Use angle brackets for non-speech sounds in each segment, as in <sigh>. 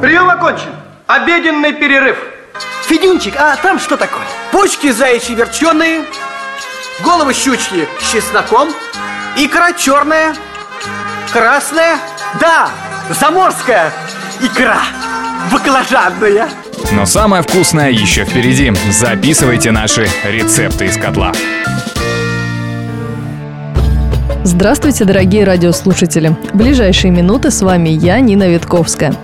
Прием окончен. Обеденный перерыв. Федюнчик, а там что такое? Почки заячьи верченые, головы щучьи с чесноком, икра черная, красная, да, заморская икра, баклажанная. Но самое вкусное еще впереди. Записывайте наши рецепты из котла. Здравствуйте, дорогие радиослушатели! В ближайшие минуты с вами я, Нина Витковская.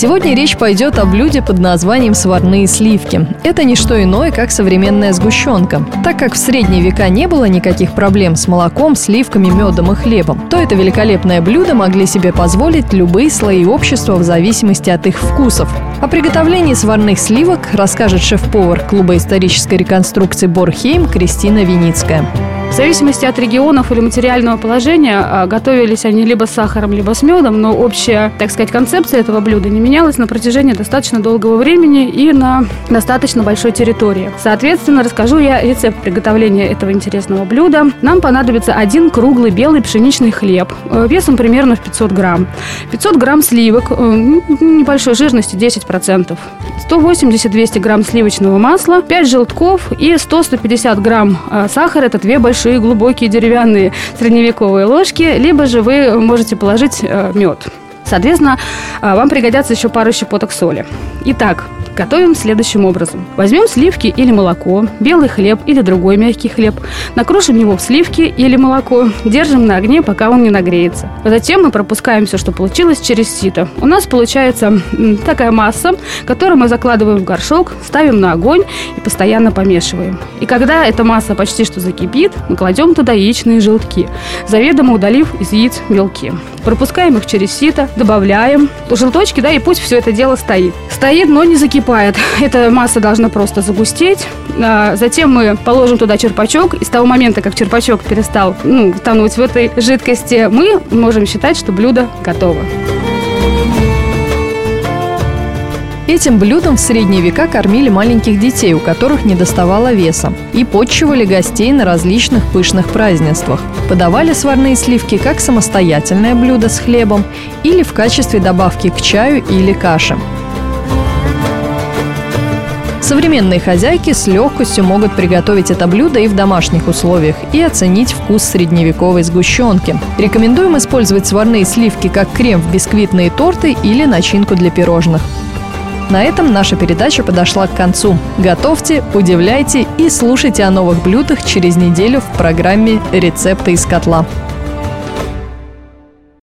Сегодня речь пойдет о блюде под названием сварные сливки. Это не что иное, как современная сгущенка. Так как в средние века не было никаких проблем с молоком, сливками, медом и хлебом, то это великолепное блюдо могли себе позволить любые слои общества в зависимости от их вкусов. О приготовлении сварных сливок расскажет шеф-повар клуба исторической реконструкции Борхейм Кристина Виницкая. В зависимости от регионов или материального положения а, готовились они либо с сахаром, либо с медом, но общая, так сказать, концепция этого блюда не менялась на протяжении достаточно долгого времени и на достаточно большой территории. Соответственно, расскажу я рецепт приготовления этого интересного блюда. Нам понадобится один круглый белый пшеничный хлеб э, весом примерно в 500 грамм, 500 грамм сливок э, небольшой жирности 10%, 180-200 грамм сливочного масла, 5 желтков и 100-150 грамм э, сахара. Это две большие глубокие деревянные средневековые ложки, либо же вы можете положить э, мед. Соответственно, э, вам пригодятся еще пару щепоток соли. Итак, Готовим следующим образом. Возьмем сливки или молоко, белый хлеб или другой мягкий хлеб, накрушим его в сливки или молоко, держим на огне, пока он не нагреется. Затем мы пропускаем все, что получилось, через сито. У нас получается такая масса, которую мы закладываем в горшок, ставим на огонь и постоянно помешиваем. И когда эта масса почти что закипит, мы кладем туда яичные желтки, заведомо удалив из яиц белки. Пропускаем их через сито, добавляем желточки, да, и пусть все это дело стоит. Стоит, но не закипает. <laughs> Эта масса должна просто загустеть. А, затем мы положим туда черпачок. И с того момента, как черпачок перестал ну, тонуть в этой жидкости, мы можем считать, что блюдо готово. Этим блюдом в средние века кормили маленьких детей, у которых не доставало веса, и подчивали гостей на различных пышных празднествах. Подавали сварные сливки как самостоятельное блюдо с хлебом или в качестве добавки к чаю или каше. Современные хозяйки с легкостью могут приготовить это блюдо и в домашних условиях и оценить вкус средневековой сгущенки. Рекомендуем использовать сварные сливки как крем в бисквитные торты или начинку для пирожных. На этом наша передача подошла к концу. Готовьте, удивляйте и слушайте о новых блюдах через неделю в программе «Рецепты из котла».